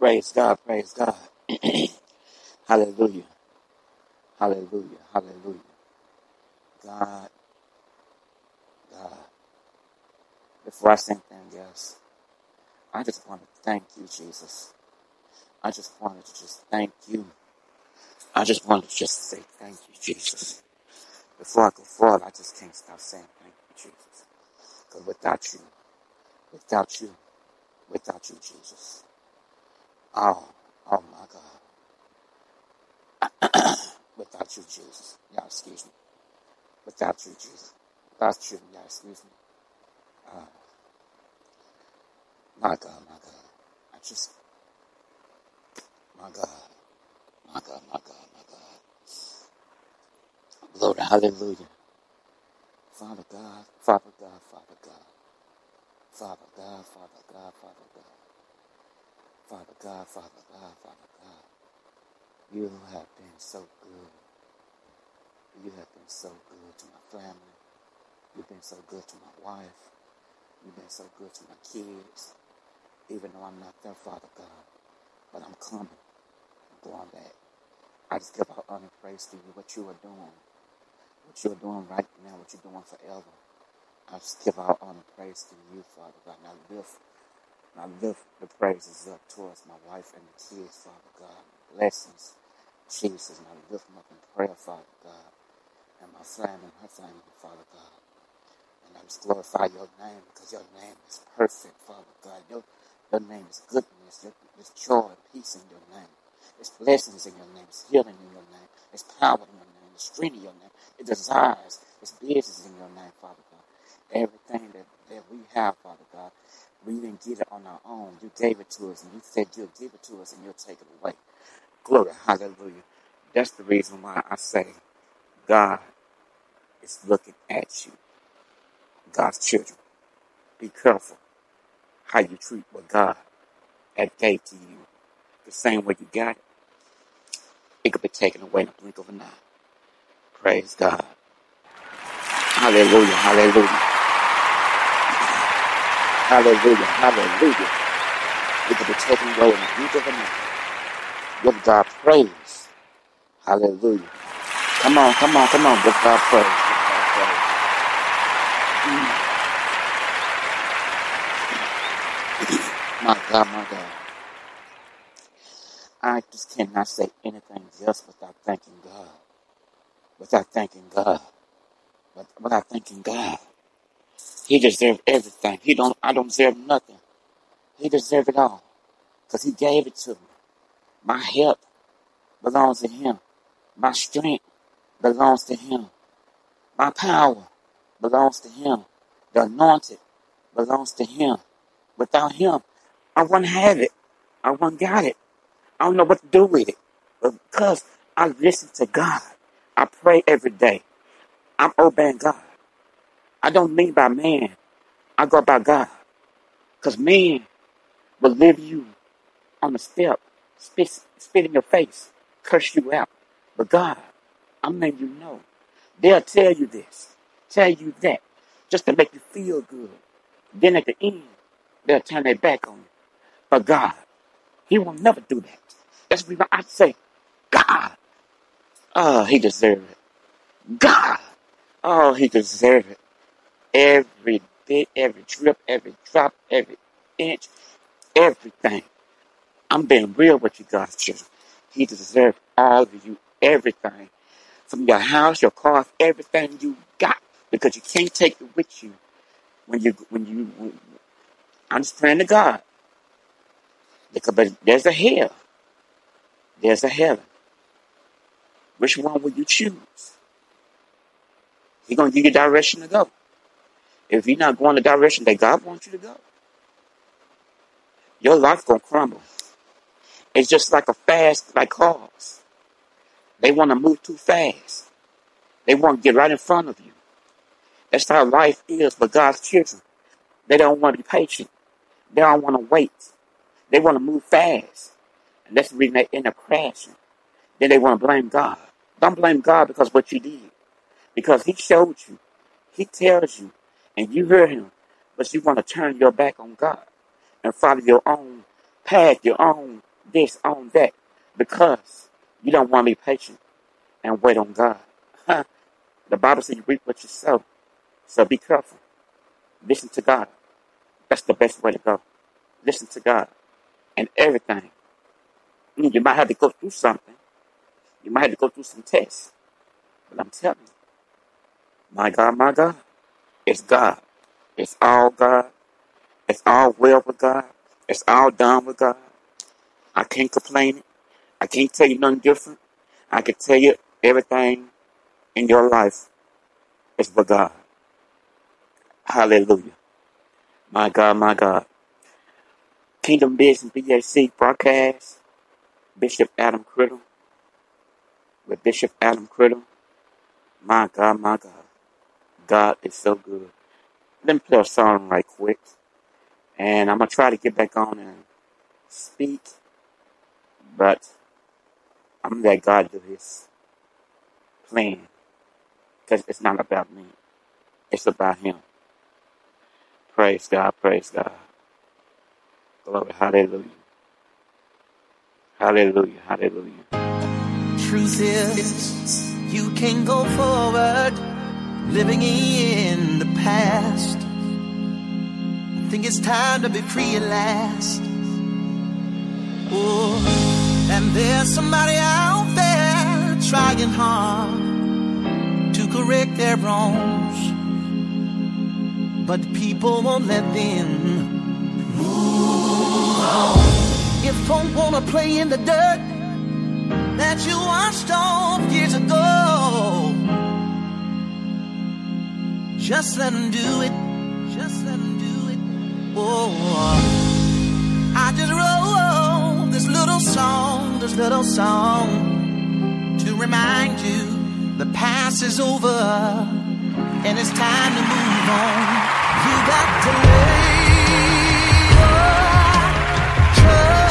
Praise God, praise God. hallelujah, hallelujah, hallelujah. God, God. Before I say anything else, I just want to thank you, Jesus. I just wanted to just thank you. I just wanted to just say thank you, Jesus. Before I go forward, I just can't stop saying thank you, Jesus. Because without you, without you, without you, Jesus. Oh, oh my God. without you, Jesus. Y'all excuse me. Without you, Jesus. Without you, y'all excuse me. Uh, my God, my God. I just, my God, my God, my God, my God. Glory, hallelujah. Father God, Father God, Father God. Father God, Father God, Father God. Father God, Father God, Father God. You have been so good. You have been so good to my family. You've been so good to my wife. You've been so good to my kids. Even though I'm not there, Father God. But I'm coming. I'm going back. I just give our honor and praise to you, what you are doing. What you're doing right now, what you're doing forever. I just give our honor and praise to you, Father God. Now lift, now lift the praises up towards my wife and the kids, Father God. Blessings, Jesus. Now lift them up in prayer, Father God. And my family and her family, Father God. And I just glorify your name because your name is perfect, Father God. Your, your name is goodness. There's joy and peace in your name. There's blessings in your name. There's healing in your name. There's power in your name. There's strength in your name. There's desires. There's business in your name, Father God. Everything that, that we have, Father God, we didn't get it on our own. You gave it to us, and you said you'll give it to us, and you'll take it away. Glory, hallelujah. That's the reason why I say God is looking at you, God's children. Be careful how you treat what God had gave to you. The same way you got it, it could be taken away in a blink of an eye. Praise God. Hallelujah, hallelujah, hallelujah, hallelujah. It could be taken away in a blink of eye. Give God praise. Hallelujah. Come on, come on, come on. Give God praise. Give God praise. Mm, My God, my God. I just cannot say anything else without thanking God. Without thanking God. Without thanking God. He deserves everything. He don't I don't deserve nothing. He deserves it all. Because he gave it to me. My help belongs to him. My strength belongs to him. My power belongs to him. The anointed belongs to him. Without him, I wouldn't have it. I wouldn't got it. I don't know what to do with it. But because I listen to God, I pray every day. I'm obeying God. I don't mean by man. I go by God. Because man will leave you on the step, spit, spit in your face, curse you out. But God, I'm letting you know. They'll tell you this, tell you that, just to make you feel good. Then at the end, they'll turn their back on you. But God, He will never do that. That's why I say, God, oh, He deserves it. God, oh, He deserves it. Every bit, every drip, every drop, every inch, everything. I'm being real with you, God's children. He deserves all of you, everything. From your house, your car, everything you got. Because you can't take it with you when you, when you, when, I'm just praying to God. Because there's a hell. There's a heaven. Which one will you choose? He's to give you direction to go. If you're not going the direction that God wants you to go, your life going to crumble. It's just like a fast, like cars. They want to move too fast. They want to get right in front of you. That's how life is for God's children. They don't want to be patient. They don't want to wait. They want to move fast. And that's the reason they end up crashing. Then they want to blame God. Don't blame God because what you did. Because He showed you. He tells you. And you hear Him. But you want to turn your back on God. And follow your own path, your own this, on that, because you don't want to be patient and wait on God. the Bible says you reap what you sow. So be careful. Listen to God. That's the best way to go. Listen to God and everything. You might have to go through something. You might have to go through some tests. But I'm telling you, my God, my God, it's God. It's all God. It's all well with God. It's all done with God. I can't complain. I can't tell you nothing different. I can tell you everything in your life is for God. Hallelujah. My God, my God. Kingdom Business BAC broadcast. Bishop Adam Criddle. With Bishop Adam Criddle. My God, my God. God is so good. Let me play a song right quick. And I'm going to try to get back on and speak. But I'm going to let God do his plan. Because it's not about me. It's about him. Praise God, praise God. Glory, hallelujah. Hallelujah, hallelujah. Truth is, you can go forward living in the past. I think it's time to be free at last. Oh, and there's somebody out there trying hard to correct their wrongs but people won't let them move on. If folk wanna play in the dirt that you washed off years ago, just let them do it. Just let them do it. Oh, I just wrote this little song, this little song to remind you the past is over and it's time to move on. You got to lay your troubles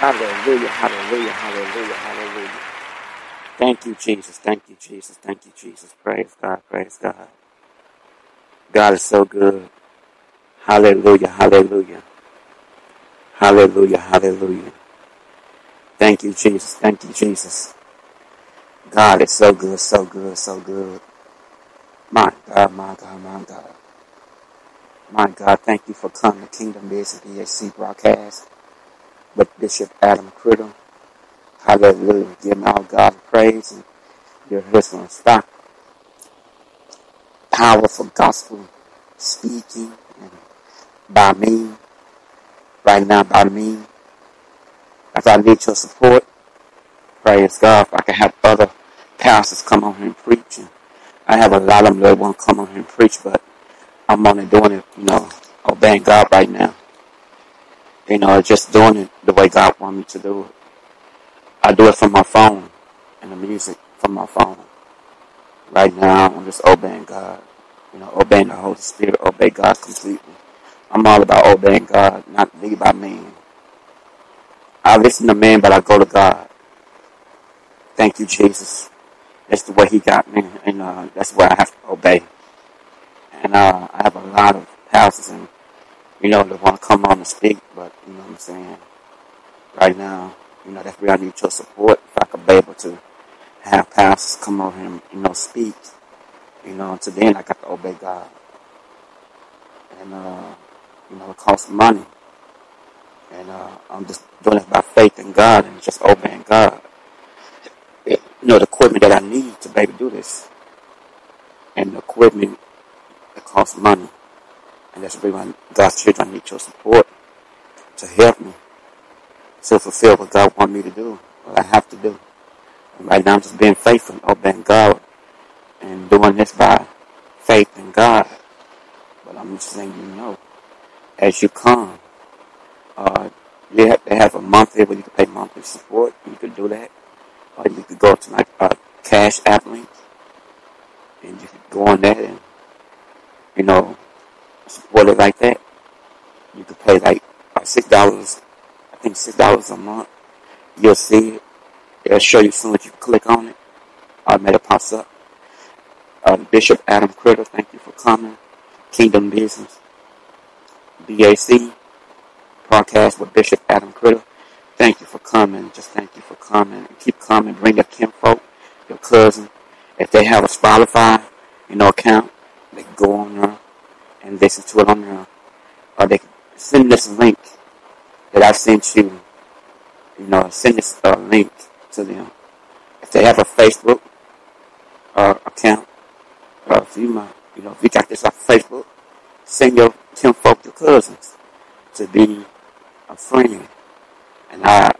Hallelujah, hallelujah, hallelujah, hallelujah. Thank you, Jesus. Thank you, Jesus. Thank you, Jesus. Praise God, praise God. God is so good. Hallelujah, hallelujah, hallelujah, hallelujah. Thank you, Jesus. Thank you, Jesus. God is so good, so good, so good. My God, my God, my God. My God, thank you for coming to Kingdom Business BAC broadcast with Bishop Adam Criddle. Hallelujah. Giving all God praise and your listening stop. Powerful gospel speaking and by me, right now by me. If I need your support, praise God. If I can have other pastors come on here and preach. And I have a lot of them that want to come on here and preach, but I'm only doing it, you know, obeying God right now. You know, just doing it the way God wants me to do it. I do it from my phone and the music from my phone. Right now, I'm just obeying God. You know, obeying the Holy Spirit, obey God completely. I'm all about obeying God, not lead by man. I listen to man, but I go to God. Thank you, Jesus. That's the way He got me, and uh, that's where I have to obey. And uh, I have a lot of pastors, and you know, they want to come on and speak, but you know what I'm saying. Right now, you know, that's where I need your support. If I could be able to have pastors come over and you know speak, you know, to then I got to obey God, and uh, you know, it costs money, and uh, I'm just doing it by faith in God and just obeying God. You know, the equipment that I need to be able to do this, and the equipment it costs money, and that's why God's children I need your support to help me to fulfill what God wants me to do, what I have to do. And right now, I'm just being faithful, obeying God, and doing this by faith in God. But I'm just saying, you know, as you come, uh, you have, to have a monthly where you can pay monthly support. You could do that, or you could go to like a cash app link, and you could go on that and you know it like that. You could pay like six dollars, I think six dollars a month. You'll see it. It'll show you as soon as you click on it. Automatic pops up. Uh, Bishop Adam Criddle, thank you for coming. Kingdom Business. BAC podcast with Bishop Adam Criddle. Thank you for coming. Just thank you for coming. Keep coming. Bring your kinfolk, your cousin. If they have a Spotify, you know, account, they go on there and listen to it on there. Or they send this link that I sent you. You know, send this uh, link to them. If they have a Facebook uh, account, uh, if you might, you know, if you got this off Facebook, send your kinfolk, your cousins, to be a friend, and I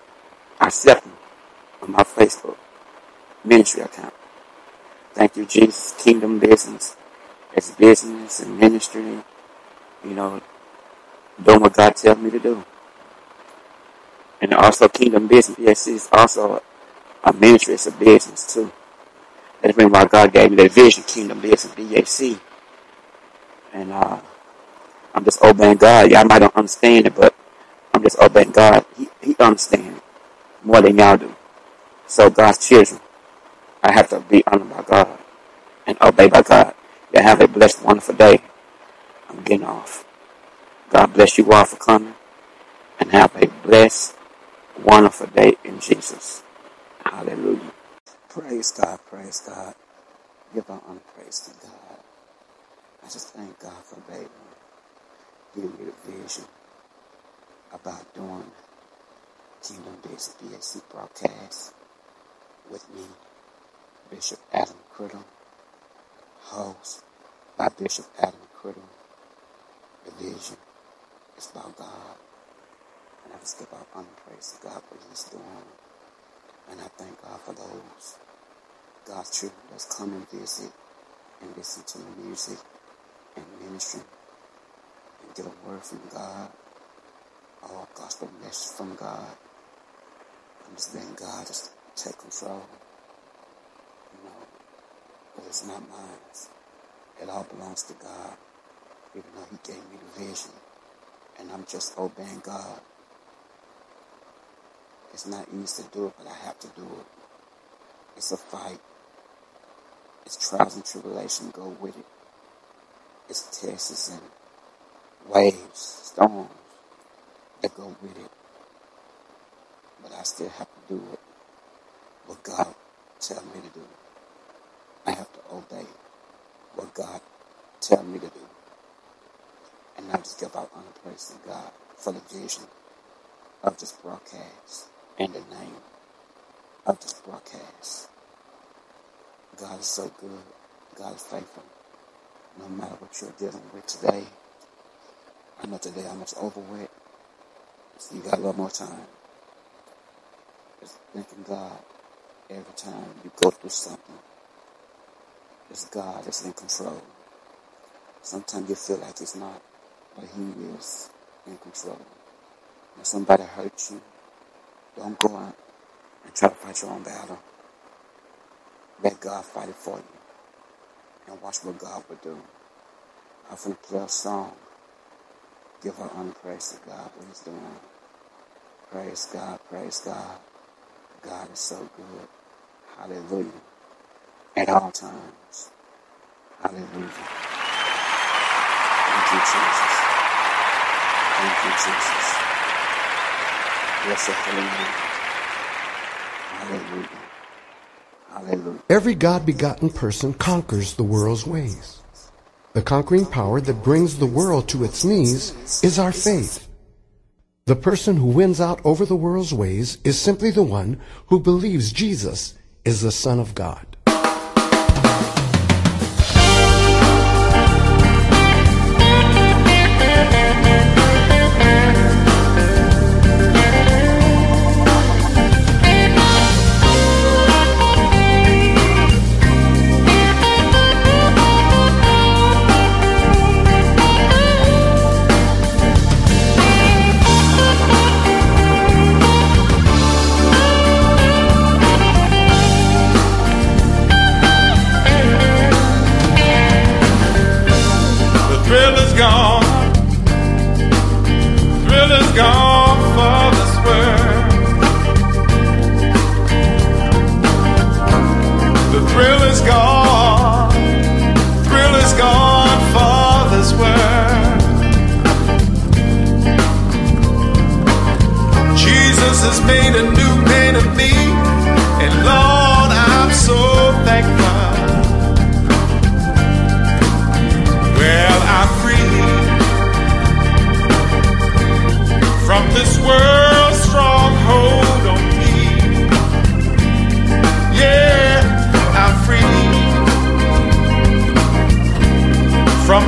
I accept them on my Facebook ministry account. Thank you, Jesus. Kingdom business, it's business and ministry. You know, doing what God tells me to do, and also kingdom business. Yes, it's also a ministry. It's a business too. That's why God gave me that vision, kingdom business, BAC, and uh, I'm just obeying God. Y'all might don't understand it, but I'm just obeying God. He, he understands more than y'all do. So God's children, I have to be honored by God and obey by God. Y'all have a blessed, wonderful day. I'm getting off. God bless you all for coming and have a blessed, wonderful day in Jesus. Hallelujah. Praise God, praise God. Give our honor praise to God. I just thank God for baby giving me the vision about doing Kingdom Days BAC broadcast with me, Bishop Adam Criddle, host by Bishop Adam Criddle. The vision is about God. And I just give our honor praise to God for He's doing. And I thank God for those God's children that's come and visit and listen to the music and ministry and get a word from God or gospel message from God. I'm just letting God just take control. It's not mine. It all belongs to God, even though He gave me the vision. And I'm just obeying God. It's not easy to do it, but I have to do it. It's a fight. It's trials and tribulation go with it. It's tests and waves, storms that go with it. But I still have to do it. What God tell me to do. Obey what God tell me to do. And not just give out honor praise to God for the vision of this broadcast and the name of this broadcast. God is so good. God is faithful. No matter what you're dealing with today, I know today I'm much over with. So you got a little more time. Just thanking God every time you go through something. It's God that's in control. Sometimes you feel like it's not, but He is in control. When somebody hurts you, don't go out and try to fight your own battle. Let God fight it for you. And watch what God will do. Going to play a song. Give her honor praise to God what He's doing. Praise God, praise God. God is so good. Hallelujah. At all times. Hallelujah. Thank you, Jesus. Thank you, Jesus. Bless holy name. Hallelujah. Hallelujah. Every God begotten person conquers the world's ways. The conquering power that brings the world to its knees is our faith. The person who wins out over the world's ways is simply the one who believes Jesus is the Son of God.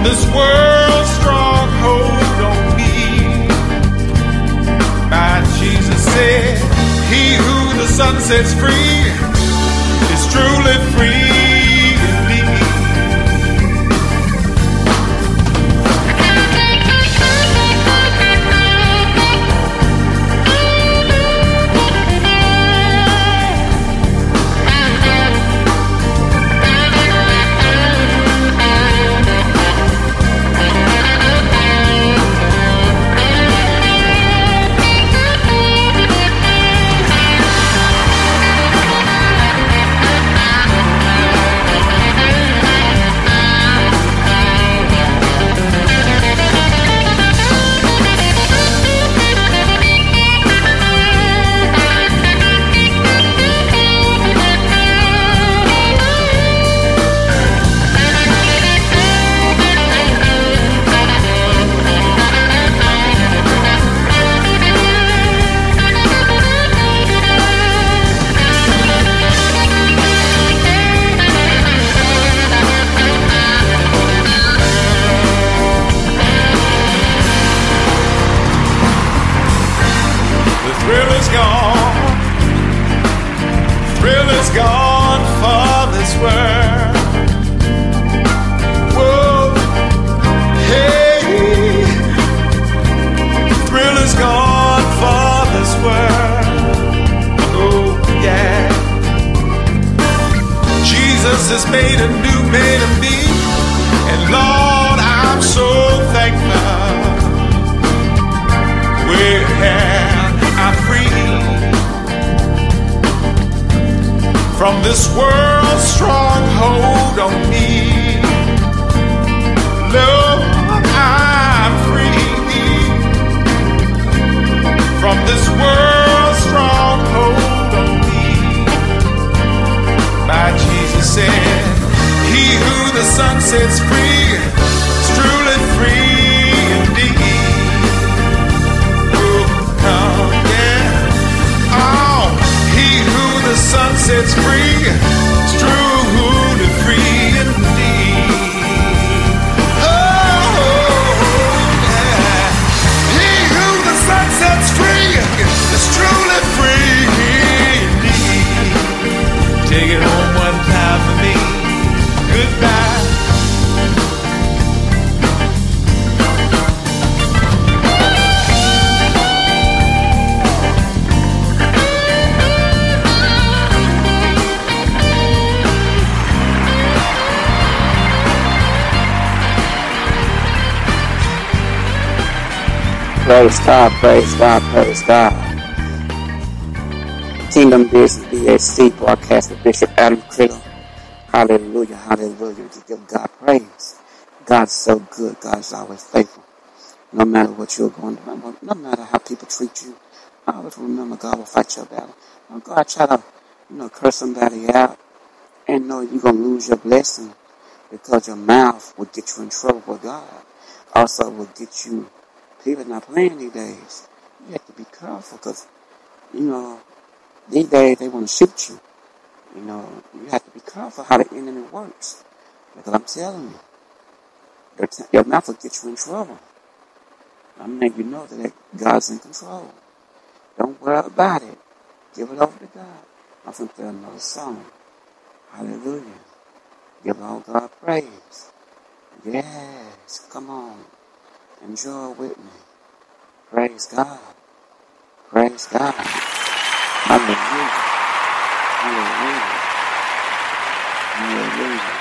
This world's stronghold on me. My Jesus said, He who the Son sets free is truly free world. Oh, yeah. Jesus has made a new man of me. And Lord, I'm so thankful. Well, I'm free from this world's stronghold on me. Lord. From this world's stronghold on me. My Jesus said, He who the Son sets free is truly free indeed. Oh, come, yeah. Oh, he who the Son sets free is truly Praise God, praise God, praise God. Kingdom Business BAC broadcast with Bishop Adam Criddle. Hallelujah, hallelujah. To give God praise. God's so good. God's always faithful. No matter what you're going through, no matter how people treat you, always remember God will fight your battle. Don't go out try to, you know, curse somebody out and know you're going to lose your blessing because your mouth will get you in trouble with God. Also will get you people not playing these days. You have to be careful because, you know, these days they want to shoot you. You know, you have to be careful how the enemy works. Because I'm telling you, your, t- your mouth will get you in trouble. I'm letting you know that God's in control. Don't worry about it. Give it over to God. I'm going to play another song. Hallelujah. Give all God praise. Yes, come on. Enjoy with me. Praise God. Praise God. Hallelujah. Hallelujah. Hallelujah.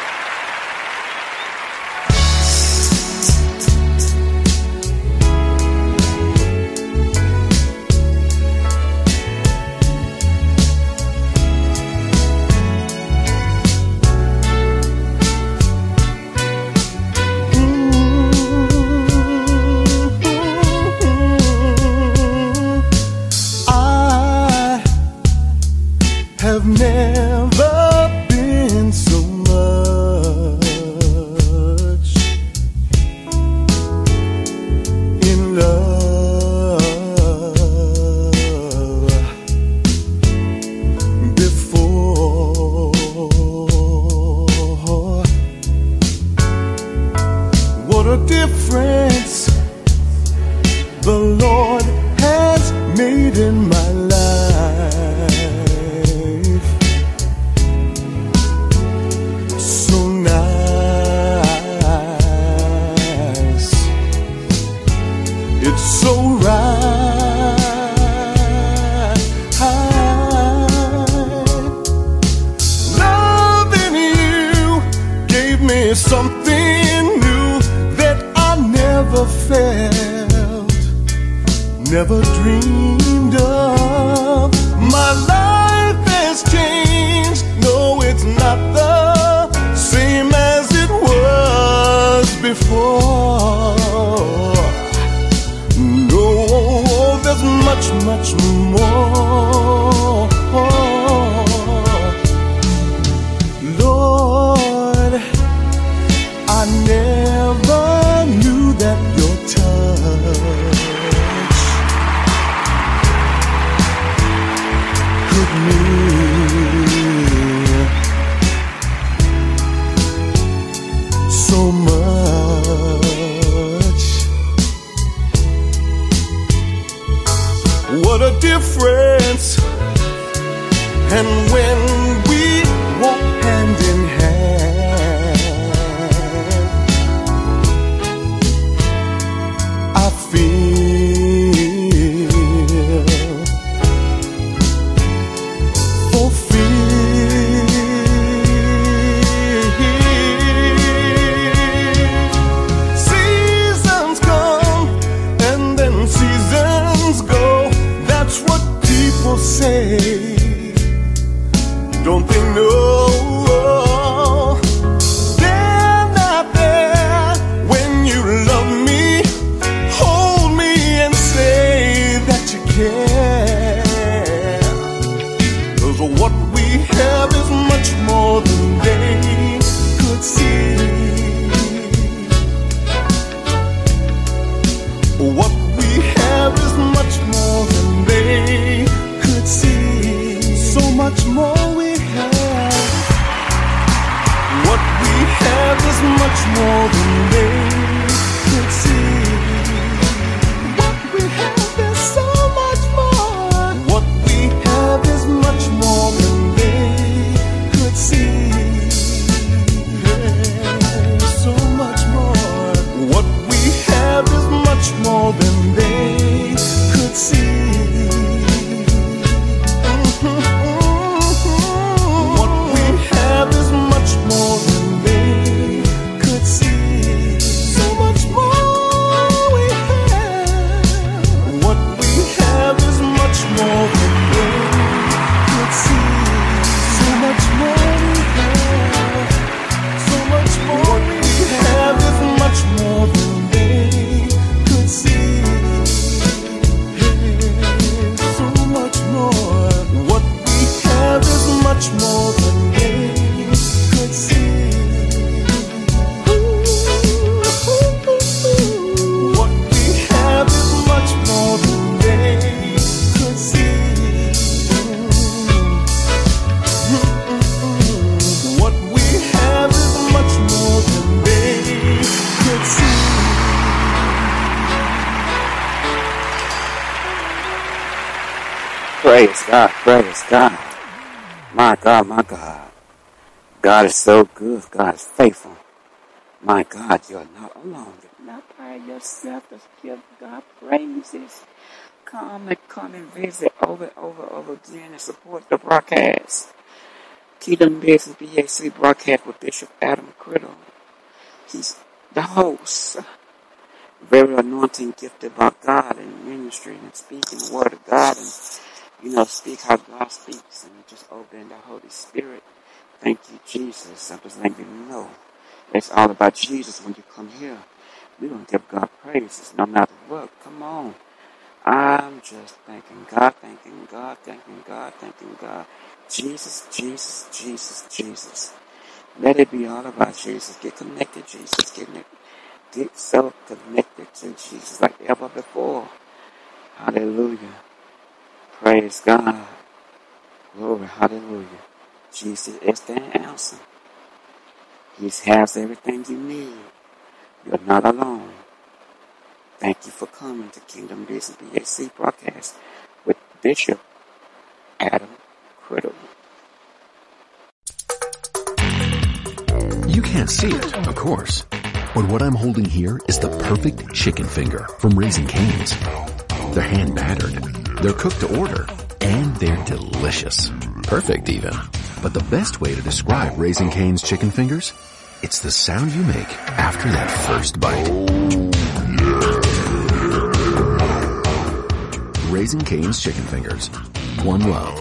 Praise God, praise God. My God, my God. God is so good. God is faithful. My God, you're not alone. You're not by yourself. Just give God praises. Come and come and visit over and over and over again and support the broadcast. Kingdom Business BAC broadcast with Bishop Adam Criddle. He's the host. Very anointing, gifted by God in ministry and speaking the word of God and you know, speak how God speaks and just obeying the Holy Spirit. Thank you, Jesus. I'm just letting you know. It's all about Jesus when you come here. Going to give God praises no matter what. Come on. I'm just thanking God, thanking God, thanking God, thanking God. Jesus, Jesus, Jesus, Jesus. Let it be all about Jesus. Get connected, Jesus. Get, get so connected to Jesus like ever before. Hallelujah. Praise God. Glory. Hallelujah. Jesus is the answer. He has everything you need. You're not alone. Thank you for coming to Kingdom Business BAC broadcast with Bishop Adam Criddle. You can't see it, of course. But what I'm holding here is the perfect chicken finger from Raising Cane's. They're hand battered, they're cooked to order, and they're delicious. Perfect even. But the best way to describe Raising Cane's chicken fingers? It's the sound you make after that first bite. Raising Cane's chicken fingers. One love.